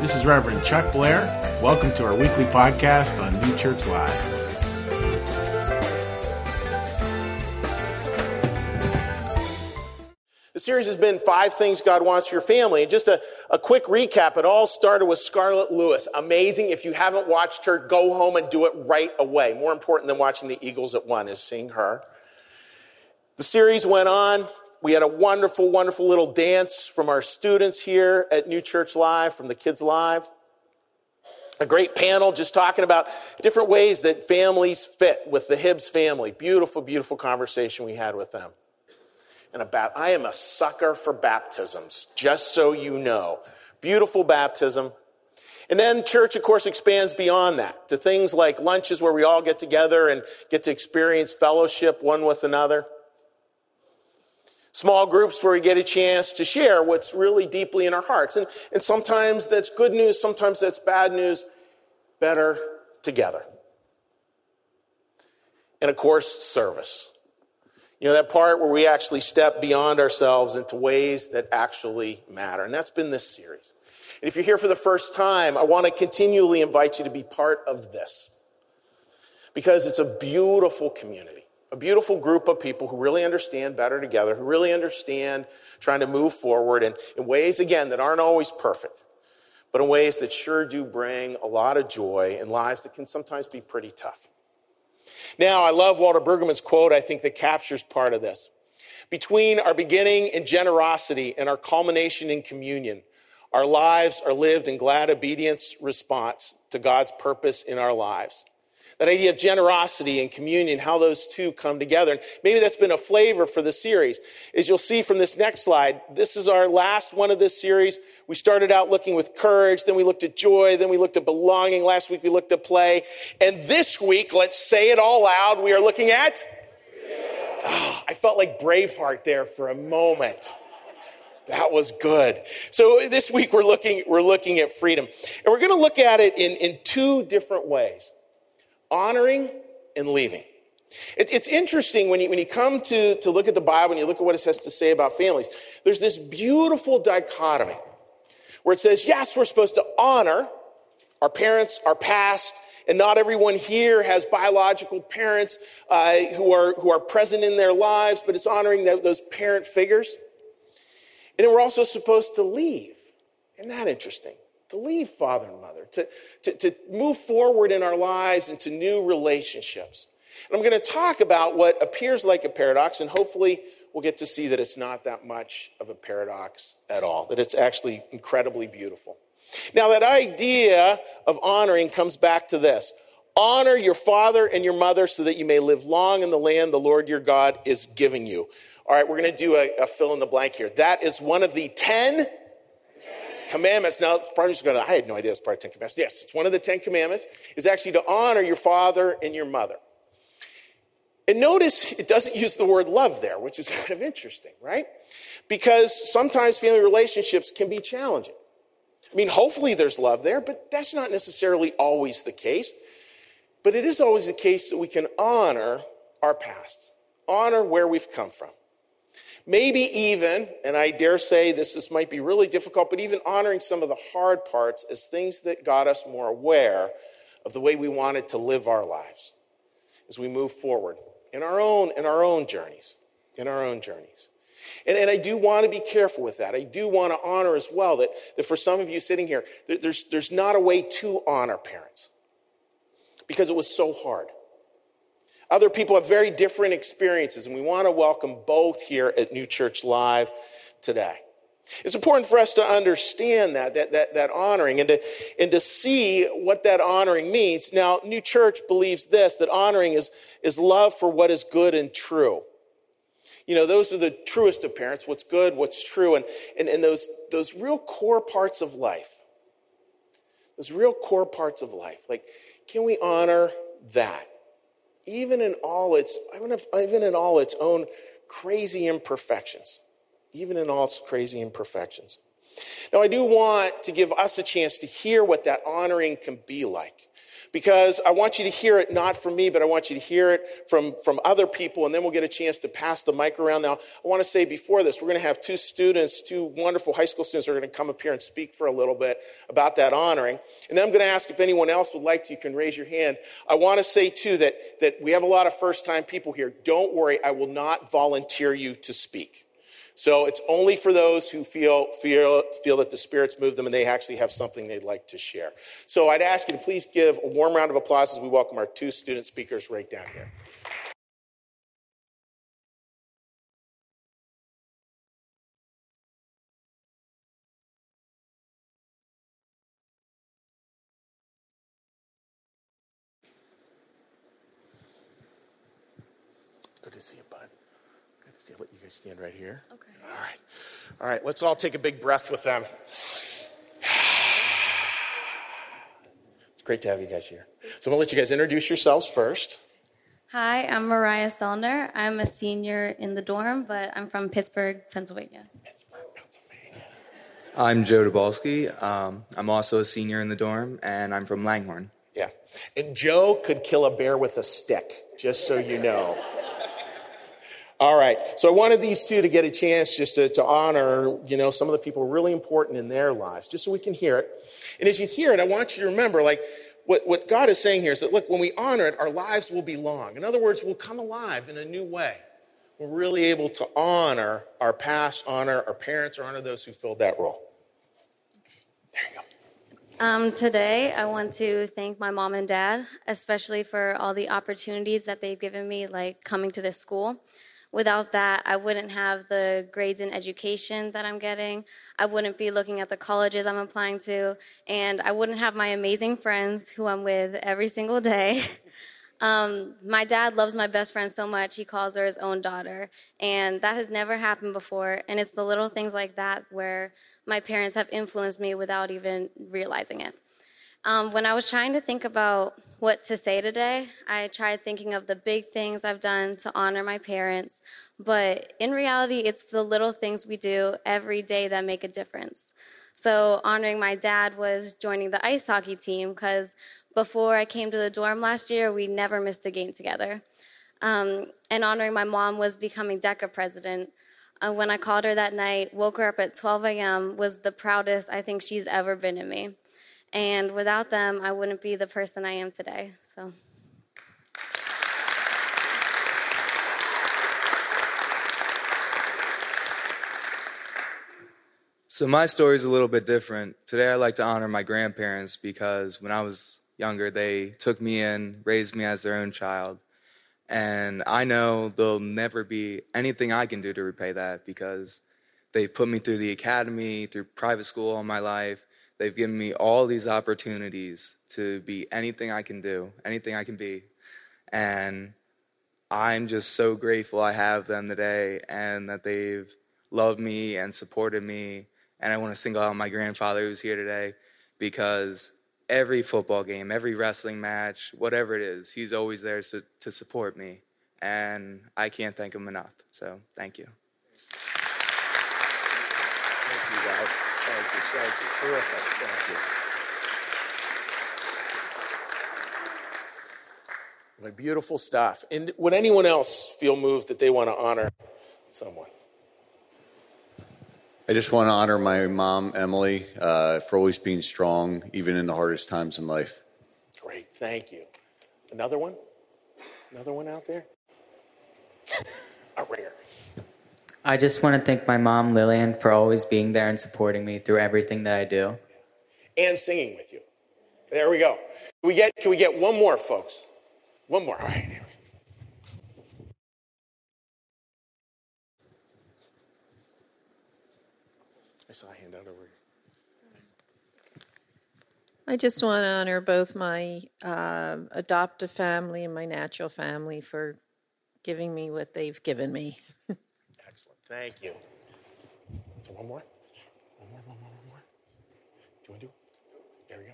This is Reverend Chuck Blair. Welcome to our weekly podcast on New Church Live. The series has been Five Things God Wants for Your Family. And just a, a quick recap, it all started with Scarlett Lewis. Amazing. If you haven't watched her, go home and do it right away. More important than watching the Eagles at one is seeing her. The series went on. We had a wonderful, wonderful little dance from our students here at New Church Live, from the Kids Live. A great panel just talking about different ways that families fit with the Hibbs family. Beautiful, beautiful conversation we had with them and about I am a sucker for baptisms, just so you know. Beautiful baptism. And then church, of course, expands beyond that to things like lunches where we all get together and get to experience fellowship one with another. Small groups where we get a chance to share what's really deeply in our hearts. And, and sometimes that's good news, sometimes that's bad news. Better together. And of course, service. You know, that part where we actually step beyond ourselves into ways that actually matter. And that's been this series. And if you're here for the first time, I want to continually invite you to be part of this because it's a beautiful community, a beautiful group of people who really understand better together, who really understand trying to move forward in, in ways, again, that aren't always perfect, but in ways that sure do bring a lot of joy in lives that can sometimes be pretty tough. Now, I love Walter Brueggemann's quote, I think that captures part of this. Between our beginning in generosity and our culmination in communion, our lives are lived in glad obedience response to God's purpose in our lives. That idea of generosity and communion, how those two come together. And maybe that's been a flavor for the series. As you'll see from this next slide, this is our last one of this series. We started out looking with courage, then we looked at joy, then we looked at belonging. Last week we looked at play. And this week, let's say it all loud, we are looking at. Oh, I felt like Braveheart there for a moment. That was good. So this week we're looking, we're looking at freedom. And we're going to look at it in, in two different ways honoring and leaving. It, it's interesting when you, when you come to, to look at the Bible and you look at what it has to say about families, there's this beautiful dichotomy where it says, yes, we're supposed to honor our parents, our past, and not everyone here has biological parents uh, who, are, who are present in their lives, but it's honoring those parent figures. And then we're also supposed to leave. Isn't that interesting? To leave father and mother, to, to, to move forward in our lives into new relationships. And I'm going to talk about what appears like a paradox, and hopefully we'll get to see that it's not that much of a paradox at all, that it's actually incredibly beautiful. Now, that idea of honoring comes back to this honor your father and your mother so that you may live long in the land the Lord your God is giving you. All right, we're going to do a, a fill in the blank here. That is one of the 10 commandments. Now, probably just going, to, I had no idea it's part of Ten Commandments. Yes, it's one of the Ten Commandments. Is actually to honor your father and your mother. And notice it doesn't use the word love there, which is kind of interesting, right? Because sometimes family relationships can be challenging. I mean, hopefully there's love there, but that's not necessarily always the case. But it is always the case that we can honor our past, honor where we've come from. Maybe even, and I dare say this, this might be really difficult, but even honoring some of the hard parts as things that got us more aware of the way we wanted to live our lives as we move forward in our own, in our own journeys, in our own journeys. And, and I do want to be careful with that. I do want to honor as well that, that for some of you sitting here, there, there's, there's not a way to honor parents because it was so hard. Other people have very different experiences, and we want to welcome both here at New Church Live today. It's important for us to understand that, that, that, that honoring and to, and to see what that honoring means. Now, New Church believes this that honoring is, is love for what is good and true. You know, those are the truest of parents what's good, what's true, and, and, and those, those real core parts of life. Those real core parts of life. Like, can we honor that? Even in all its, even in all its own crazy imperfections. Even in all its crazy imperfections. Now, I do want to give us a chance to hear what that honoring can be like. Because I want you to hear it not from me, but I want you to hear it from, from other people, and then we'll get a chance to pass the mic around. Now, I want to say before this, we're going to have two students, two wonderful high school students, are going to come up here and speak for a little bit about that honoring. And then I'm going to ask if anyone else would like to, you can raise your hand. I want to say, too, that, that we have a lot of first time people here. Don't worry, I will not volunteer you to speak. So it's only for those who feel, feel, feel that the Spirit's moved them and they actually have something they'd like to share. So I'd ask you to please give a warm round of applause as we welcome our two student speakers right down here. Stand right here. Okay. All right. All right. Let's all take a big breath with them. It's great to have you guys here. So I'm going to let you guys introduce yourselves first. Hi, I'm Mariah Sellner. I'm a senior in the dorm, but I'm from Pittsburgh, Pennsylvania. Pittsburgh, Pennsylvania. I'm Joe Dabalski. Um, I'm also a senior in the dorm, and I'm from Langhorne. Yeah. And Joe could kill a bear with a stick, just so you know. All right. So I wanted these two to get a chance just to, to honor, you know, some of the people really important in their lives, just so we can hear it. And as you hear it, I want you to remember, like, what, what God is saying here is that, look, when we honor it, our lives will be long. In other words, we'll come alive in a new way. We're really able to honor our past, honor our parents, or honor those who filled that role. There you go. Um, today, I want to thank my mom and dad, especially for all the opportunities that they've given me, like coming to this school. Without that, I wouldn't have the grades in education that I'm getting. I wouldn't be looking at the colleges I'm applying to, and I wouldn't have my amazing friends who I'm with every single day. Um, my dad loves my best friend so much, he calls her his own daughter. And that has never happened before. And it's the little things like that where my parents have influenced me without even realizing it. Um, when I was trying to think about what to say today, I tried thinking of the big things I've done to honor my parents. But in reality, it's the little things we do every day that make a difference. So, honoring my dad was joining the ice hockey team because before I came to the dorm last year, we never missed a game together. Um, and honoring my mom was becoming DECA president. Uh, when I called her that night, woke her up at 12 a.m., was the proudest I think she's ever been in me. And without them, I wouldn't be the person I am today. So. So my story is a little bit different. Today, I'd like to honor my grandparents because when I was younger, they took me in, raised me as their own child. And I know there'll never be anything I can do to repay that because they've put me through the academy, through private school all my life. They've given me all these opportunities to be anything I can do, anything I can be. And I'm just so grateful I have them today and that they've loved me and supported me. And I want to single out my grandfather who's here today because every football game, every wrestling match, whatever it is, he's always there to, to support me. And I can't thank him enough. So thank you. Thank you, guys. Thank you. Terrific. Thank you. My beautiful stuff. And would anyone else feel moved that they want to honor someone? I just want to honor my mom, Emily, uh, for always being strong, even in the hardest times in life. Great. Thank you. Another one? Another one out there? A ringer. I just want to thank my mom, Lillian, for always being there and supporting me through everything that I do. And singing with you. There we go. Can we get, can we get one more, folks? One more. All right. I saw a hand out over here. I just want to honor both my uh, adoptive family and my natural family for giving me what they've given me. Excellent. Thank you. So one more. One more, one more, one more. Do you want to do it? There we go.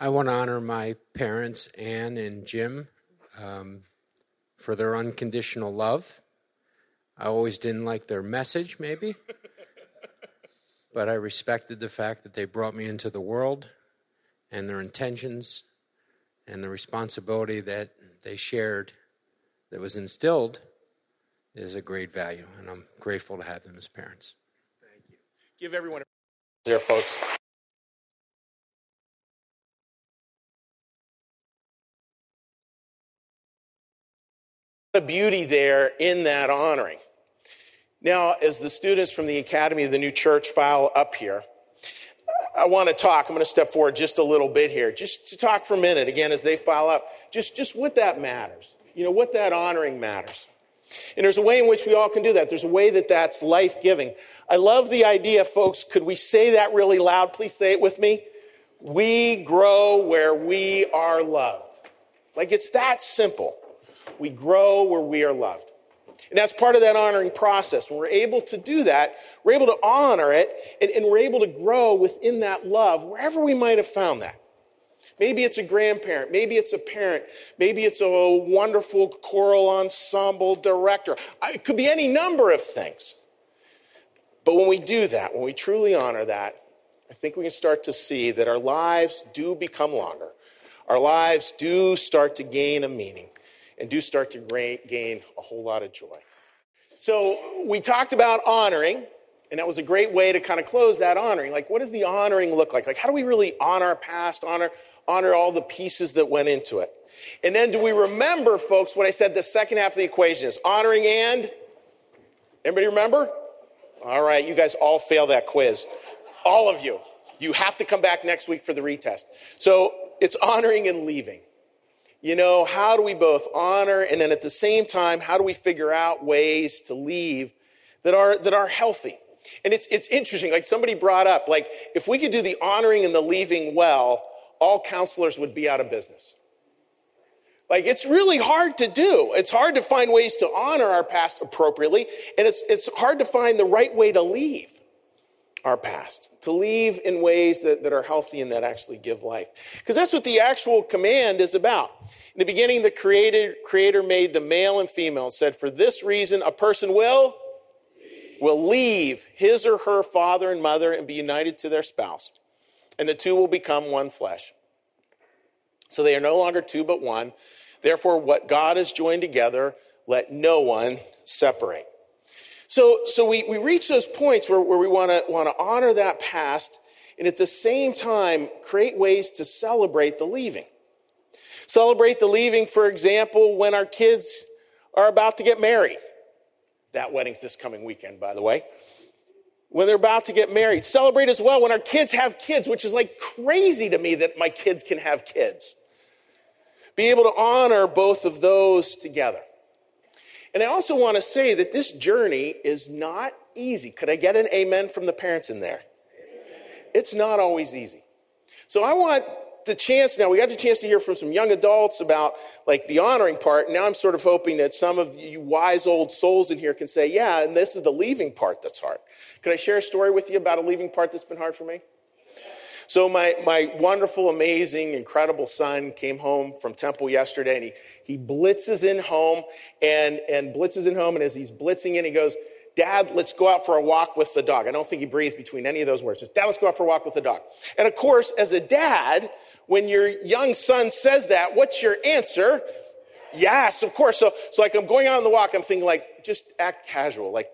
I want to honor my parents, Anne and Jim, um, for their unconditional love. I always didn't like their message, maybe, but I respected the fact that they brought me into the world and their intentions and the responsibility that they shared that was instilled is a great value, and I'm grateful to have them as parents. Thank you. Give everyone a there, folks. The beauty there in that honoring. Now, as the students from the Academy of the New Church file up here, I want to talk. I'm going to step forward just a little bit here, just to talk for a minute again as they file up, just, just what that matters. You know, what that honoring matters. And there's a way in which we all can do that. There's a way that that's life giving. I love the idea, folks. Could we say that really loud? Please say it with me. We grow where we are loved. Like it's that simple. We grow where we are loved. And that's part of that honoring process. When we're able to do that, we're able to honor it and, and we're able to grow within that love wherever we might have found that. Maybe it's a grandparent. Maybe it's a parent. Maybe it's a wonderful choral ensemble director. It could be any number of things. But when we do that, when we truly honor that, I think we can start to see that our lives do become longer. Our lives do start to gain a meaning and do start to gain a whole lot of joy. So we talked about honoring, and that was a great way to kind of close that honoring. Like, what does the honoring look like? Like, how do we really honor our past, honor, honor all the pieces that went into it? And then do we remember, folks, what I said the second half of the equation is honoring and? Anybody remember? All right, you guys all fail that quiz. All of you. You have to come back next week for the retest. So it's honoring and leaving you know, how do we both honor and then at the same time, how do we figure out ways to leave that are, that are healthy? And it's, it's interesting, like somebody brought up, like if we could do the honoring and the leaving well, all counselors would be out of business. Like it's really hard to do. It's hard to find ways to honor our past appropriately, and it's, it's hard to find the right way to leave our past, to leave in ways that, that are healthy and that actually give life. Because that's what the actual command is about. In the beginning, the creator, creator made the male and female and said, For this reason, a person will, will leave his or her father and mother and be united to their spouse. And the two will become one flesh. So they are no longer two, but one. Therefore, what God has joined together, let no one separate. So, so we, we reach those points where, where we want to want to honor that past and at the same time create ways to celebrate the leaving. Celebrate the leaving, for example, when our kids are about to get married. That wedding's this coming weekend, by the way. When they're about to get married. Celebrate as well when our kids have kids, which is like crazy to me that my kids can have kids. Be able to honor both of those together. And I also want to say that this journey is not easy. Could I get an amen from the parents in there? It's not always easy. So I want the chance now, we got the chance to hear from some young adults about like the honoring part. Now I'm sort of hoping that some of you wise old souls in here can say, yeah, and this is the leaving part that's hard. Could I share a story with you about a leaving part that's been hard for me? So my, my wonderful, amazing, incredible son came home from temple yesterday and he, he blitzes in home and, and blitzes in home. And as he's blitzing in, he goes, Dad, let's go out for a walk with the dog. I don't think he breathed between any of those words. Just, Dad, let's go out for a walk with the dog. And of course, as a dad, when your young son says that, what's your answer? Yes, of course. So, so like I'm going out on the walk, I'm thinking like, just act casual. Like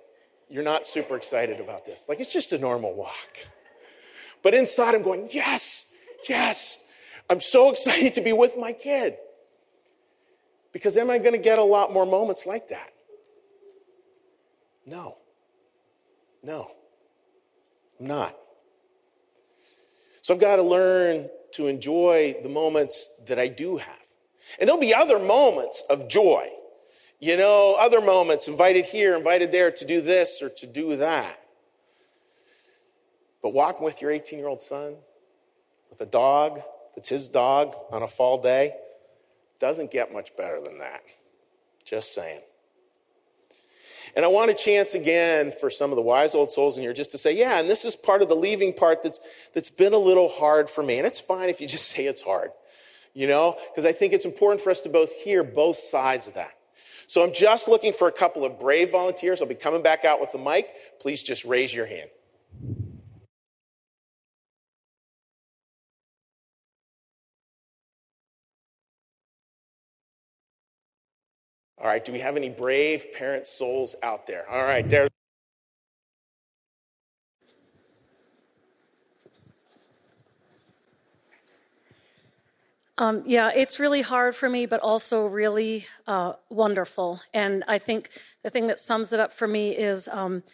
you're not super excited about this. Like it's just a normal walk. But inside, I'm going, yes, yes. I'm so excited to be with my kid. Because am I going to get a lot more moments like that? No. No. I'm not. So I've got to learn to enjoy the moments that I do have. And there'll be other moments of joy. You know, other moments invited here, invited there to do this or to do that. But walking with your 18 year old son, with a dog that's his dog on a fall day, doesn't get much better than that. Just saying. And I want a chance again for some of the wise old souls in here just to say, yeah, and this is part of the leaving part that's, that's been a little hard for me. And it's fine if you just say it's hard, you know, because I think it's important for us to both hear both sides of that. So I'm just looking for a couple of brave volunteers. I'll be coming back out with the mic. Please just raise your hand. All right, do we have any brave parent souls out there? All right, there's. Um, yeah, it's really hard for me, but also really uh, wonderful. And I think the thing that sums it up for me is um,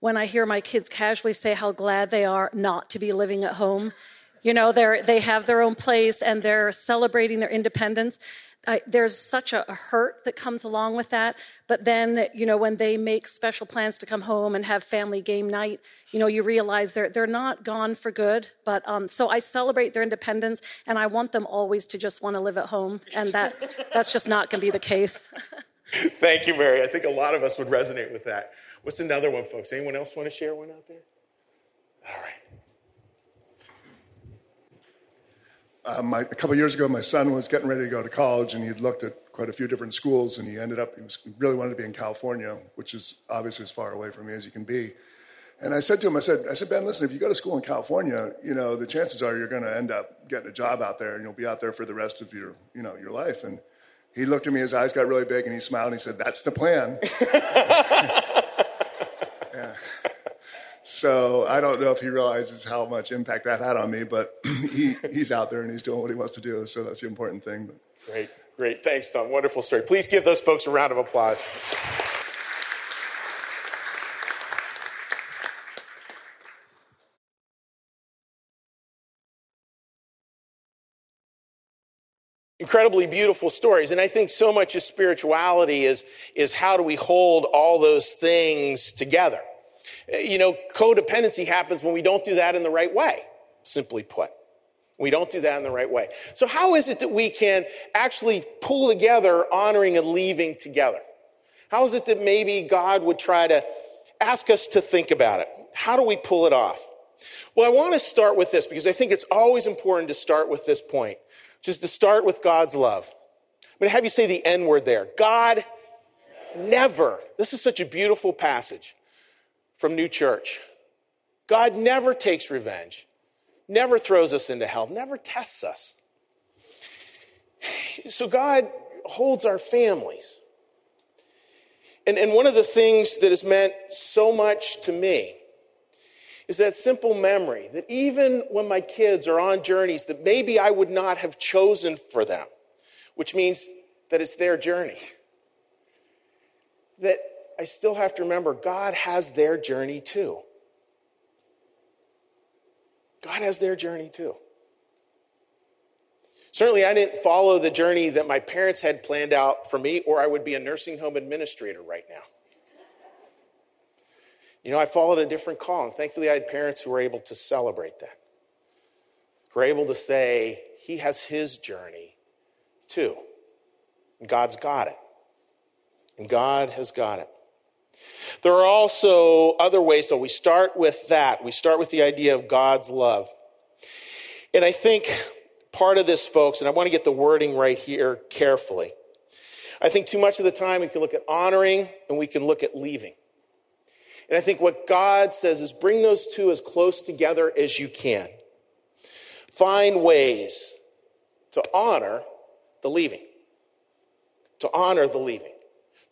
when I hear my kids casually say how glad they are not to be living at home. You know, they're, they have their own place and they're celebrating their independence. I, there's such a, hurt that comes along with that. But then, you know, when they make special plans to come home and have family game night, you know, you realize they're they're not gone for good. But um, so I celebrate their independence, and I want them always to just want to live at home, and that that's just not going to be the case. Thank you, Mary. I think a lot of us would resonate with that. What's another one, folks? Anyone else want to share one out there? All right. Uh, my, a couple years ago, my son was getting ready to go to college, and he had looked at quite a few different schools, and he ended up he was really wanted to be in California, which is obviously as far away from me as you can be. And I said to him, I said, I said, Ben, listen, if you go to school in California, you know, the chances are you're going to end up getting a job out there, and you'll be out there for the rest of your, you know, your life. And he looked at me, his eyes got really big, and he smiled, and he said, "That's the plan." So I don't know if he realizes how much impact that had on me, but he, he's out there and he's doing what he wants to do. So that's the important thing. Great, great. Thanks, Tom. Wonderful story. Please give those folks a round of applause. incredibly beautiful stories. And I think so much of spirituality is, is how do we hold all those things together? You know, codependency happens when we don't do that in the right way, simply put. We don't do that in the right way. So, how is it that we can actually pull together honoring and leaving together? How is it that maybe God would try to ask us to think about it? How do we pull it off? Well, I want to start with this because I think it's always important to start with this point, is to start with God's love. I'm going to have you say the N word there. God never, this is such a beautiful passage from New Church. God never takes revenge, never throws us into hell, never tests us. So God holds our families. And, and one of the things that has meant so much to me is that simple memory that even when my kids are on journeys that maybe I would not have chosen for them, which means that it's their journey, that I still have to remember God has their journey too. God has their journey too. Certainly, I didn't follow the journey that my parents had planned out for me, or I would be a nursing home administrator right now. You know, I followed a different call, and thankfully, I had parents who were able to celebrate that, who were able to say, He has His journey too. God's got it. And God has got it. There are also other ways, so we start with that. We start with the idea of God's love. And I think part of this, folks, and I want to get the wording right here carefully. I think too much of the time we can look at honoring and we can look at leaving. And I think what God says is bring those two as close together as you can. Find ways to honor the leaving. To honor the leaving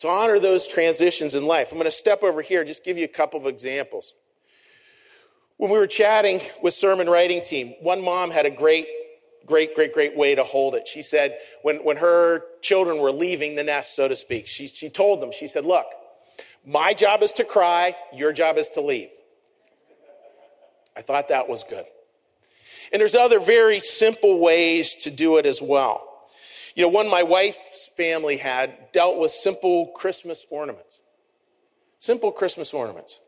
to honor those transitions in life. I'm going to step over here, just give you a couple of examples. When we were chatting with sermon writing team, one mom had a great, great, great, great way to hold it. She said, when, when her children were leaving the nest, so to speak, she, she told them, she said, look, my job is to cry, your job is to leave. I thought that was good. And there's other very simple ways to do it as well. You know, one my wife's family had dealt with simple Christmas ornaments. Simple Christmas ornaments.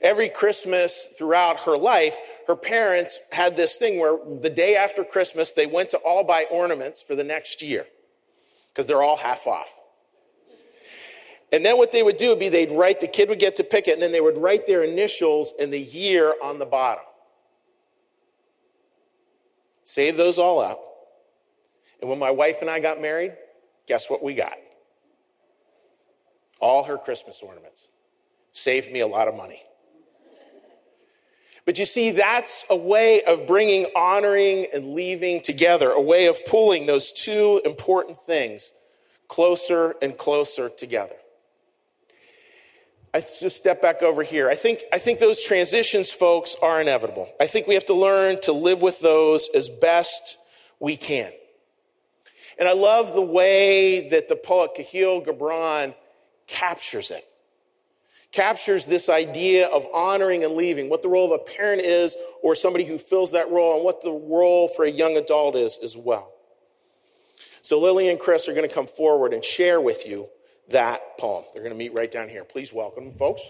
Every Christmas throughout her life, her parents had this thing where the day after Christmas, they went to all buy ornaments for the next year because they're all half off. And then what they would do would be they'd write, the kid would get to pick it, and then they would write their initials and the year on the bottom. Save those all up and when my wife and I got married, guess what we got? All her Christmas ornaments. Saved me a lot of money. But you see, that's a way of bringing honoring and leaving together, a way of pulling those two important things closer and closer together. I just step back over here. I think, I think those transitions, folks, are inevitable. I think we have to learn to live with those as best we can. And I love the way that the poet Kahlil Gibran captures it. Captures this idea of honoring and leaving, what the role of a parent is or somebody who fills that role, and what the role for a young adult is as well. So Lily and Chris are going to come forward and share with you that poem. They're going to meet right down here. Please welcome them, folks.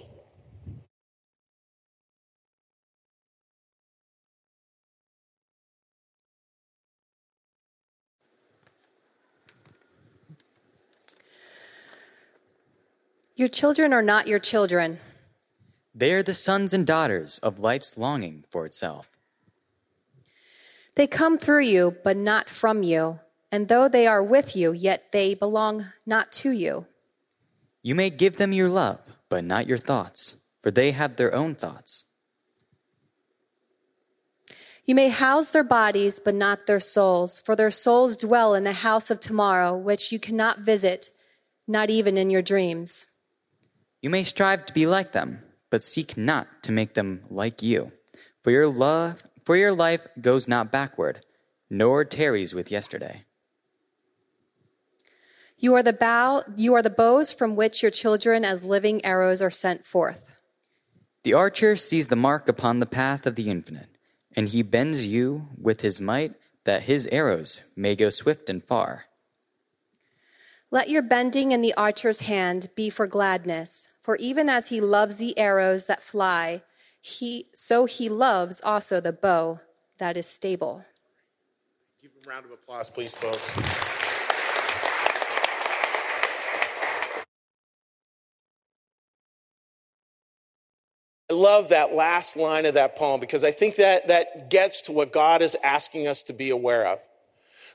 Your children are not your children. They are the sons and daughters of life's longing for itself. They come through you, but not from you. And though they are with you, yet they belong not to you. You may give them your love, but not your thoughts, for they have their own thoughts. You may house their bodies, but not their souls, for their souls dwell in the house of tomorrow, which you cannot visit, not even in your dreams. You may strive to be like them, but seek not to make them like you, for your love, for your life goes not backward, nor tarries with yesterday. You are the bow, you are the bows from which your children as living arrows are sent forth. The archer sees the mark upon the path of the infinite, and he bends you with his might that his arrows may go swift and far. Let your bending in the archer's hand be for gladness, for even as he loves the arrows that fly, he so he loves also the bow that is stable. Give a round of applause, please, folks. I love that last line of that poem because I think that that gets to what God is asking us to be aware of.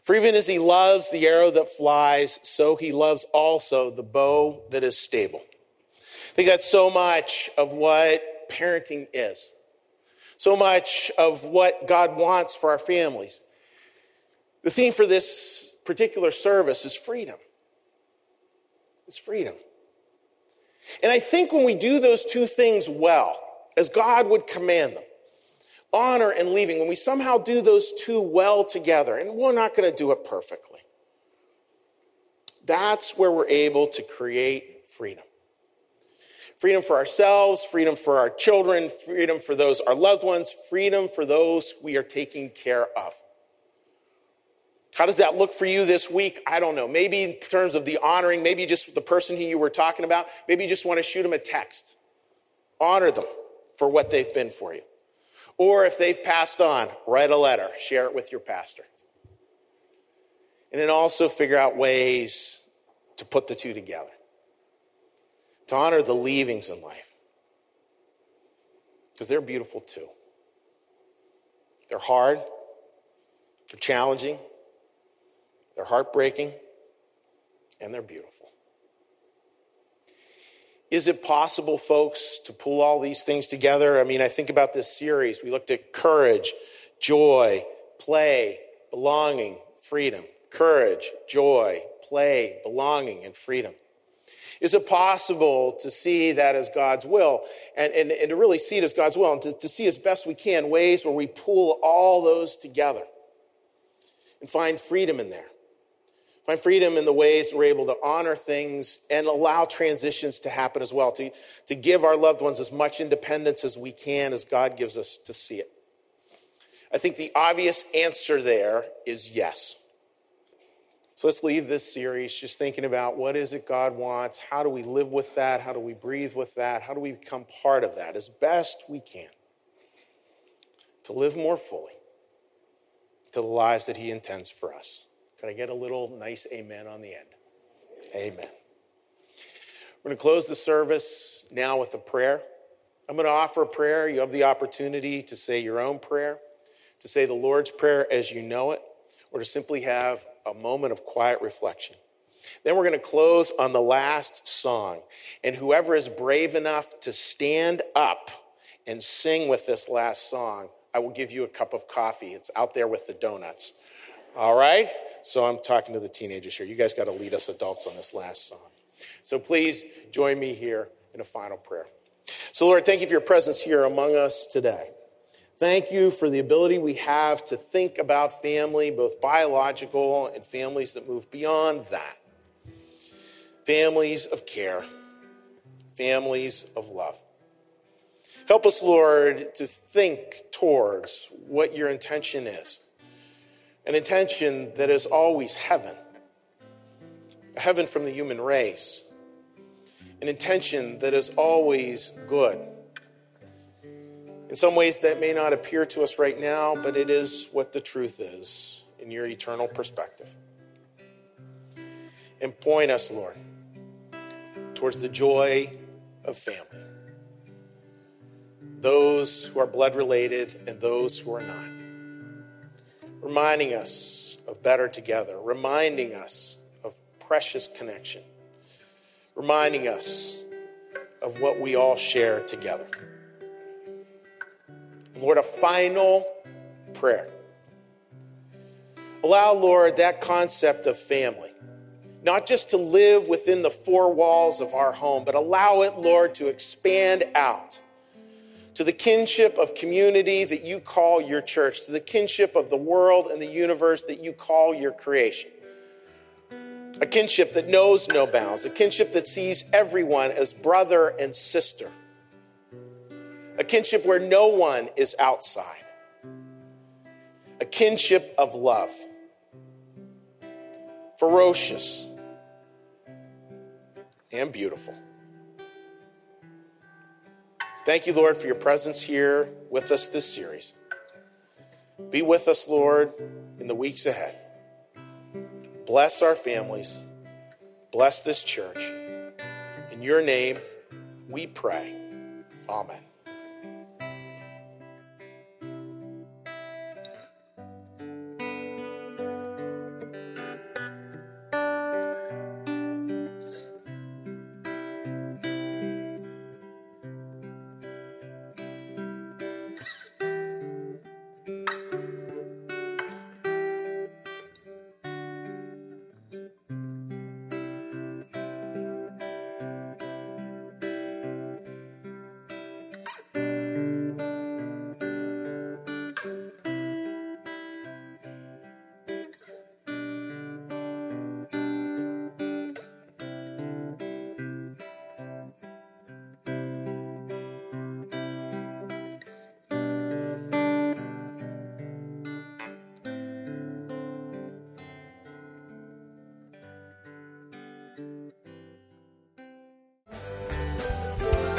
For even as he loves the arrow that flies, so he loves also the bow that is stable. I think that's so much of what parenting is. So much of what God wants for our families. The theme for this particular service is freedom. It's freedom. And I think when we do those two things well, as God would command them. Honor and leaving, when we somehow do those two well together, and we're not going to do it perfectly, that's where we're able to create freedom. Freedom for ourselves, freedom for our children, freedom for those, our loved ones, freedom for those we are taking care of. How does that look for you this week? I don't know. Maybe in terms of the honoring, maybe just the person who you were talking about, maybe you just want to shoot them a text. Honor them for what they've been for you. Or if they've passed on, write a letter, share it with your pastor. And then also figure out ways to put the two together, to honor the leavings in life. Because they're beautiful too. They're hard, they're challenging, they're heartbreaking, and they're beautiful. Is it possible, folks, to pull all these things together? I mean, I think about this series. We looked at courage, joy, play, belonging, freedom. Courage, joy, play, belonging, and freedom. Is it possible to see that as God's will and, and, and to really see it as God's will and to, to see as best we can ways where we pull all those together and find freedom in there? Find freedom in the ways we're able to honor things and allow transitions to happen as well, to, to give our loved ones as much independence as we can as God gives us to see it. I think the obvious answer there is yes. So let's leave this series just thinking about what is it God wants? How do we live with that? How do we breathe with that? How do we become part of that as best we can to live more fully to the lives that He intends for us? Can I get a little nice amen on the end? Amen. We're going to close the service now with a prayer. I'm going to offer a prayer. You have the opportunity to say your own prayer, to say the Lord's Prayer as you know it, or to simply have a moment of quiet reflection. Then we're going to close on the last song. And whoever is brave enough to stand up and sing with this last song, I will give you a cup of coffee. It's out there with the donuts. All right? So I'm talking to the teenagers here. You guys got to lead us adults on this last song. So please join me here in a final prayer. So, Lord, thank you for your presence here among us today. Thank you for the ability we have to think about family, both biological and families that move beyond that. Families of care, families of love. Help us, Lord, to think towards what your intention is an intention that is always heaven, a heaven from the human race, an intention that is always good. In some ways, that may not appear to us right now, but it is what the truth is in your eternal perspective. And point us, Lord, towards the joy of family. Those who are blood related and those who are not reminding us of better together, reminding us of precious connection, reminding us of what we all share together. Lord, a final prayer. Allow, Lord, that concept of family, not just to live within the four walls of our home, but allow it, Lord, to expand out to the kinship of community that you call your church, to the kinship of the world and the universe that you call your creation. A kinship that knows no bounds, a kinship that sees everyone as brother and sister, a kinship where no one is outside, a kinship of love, ferocious and beautiful. Thank you, Lord, for your presence here with us this series. Be with us, Lord, in the weeks ahead. Bless our families. Bless this church. In your name, we pray. Amen.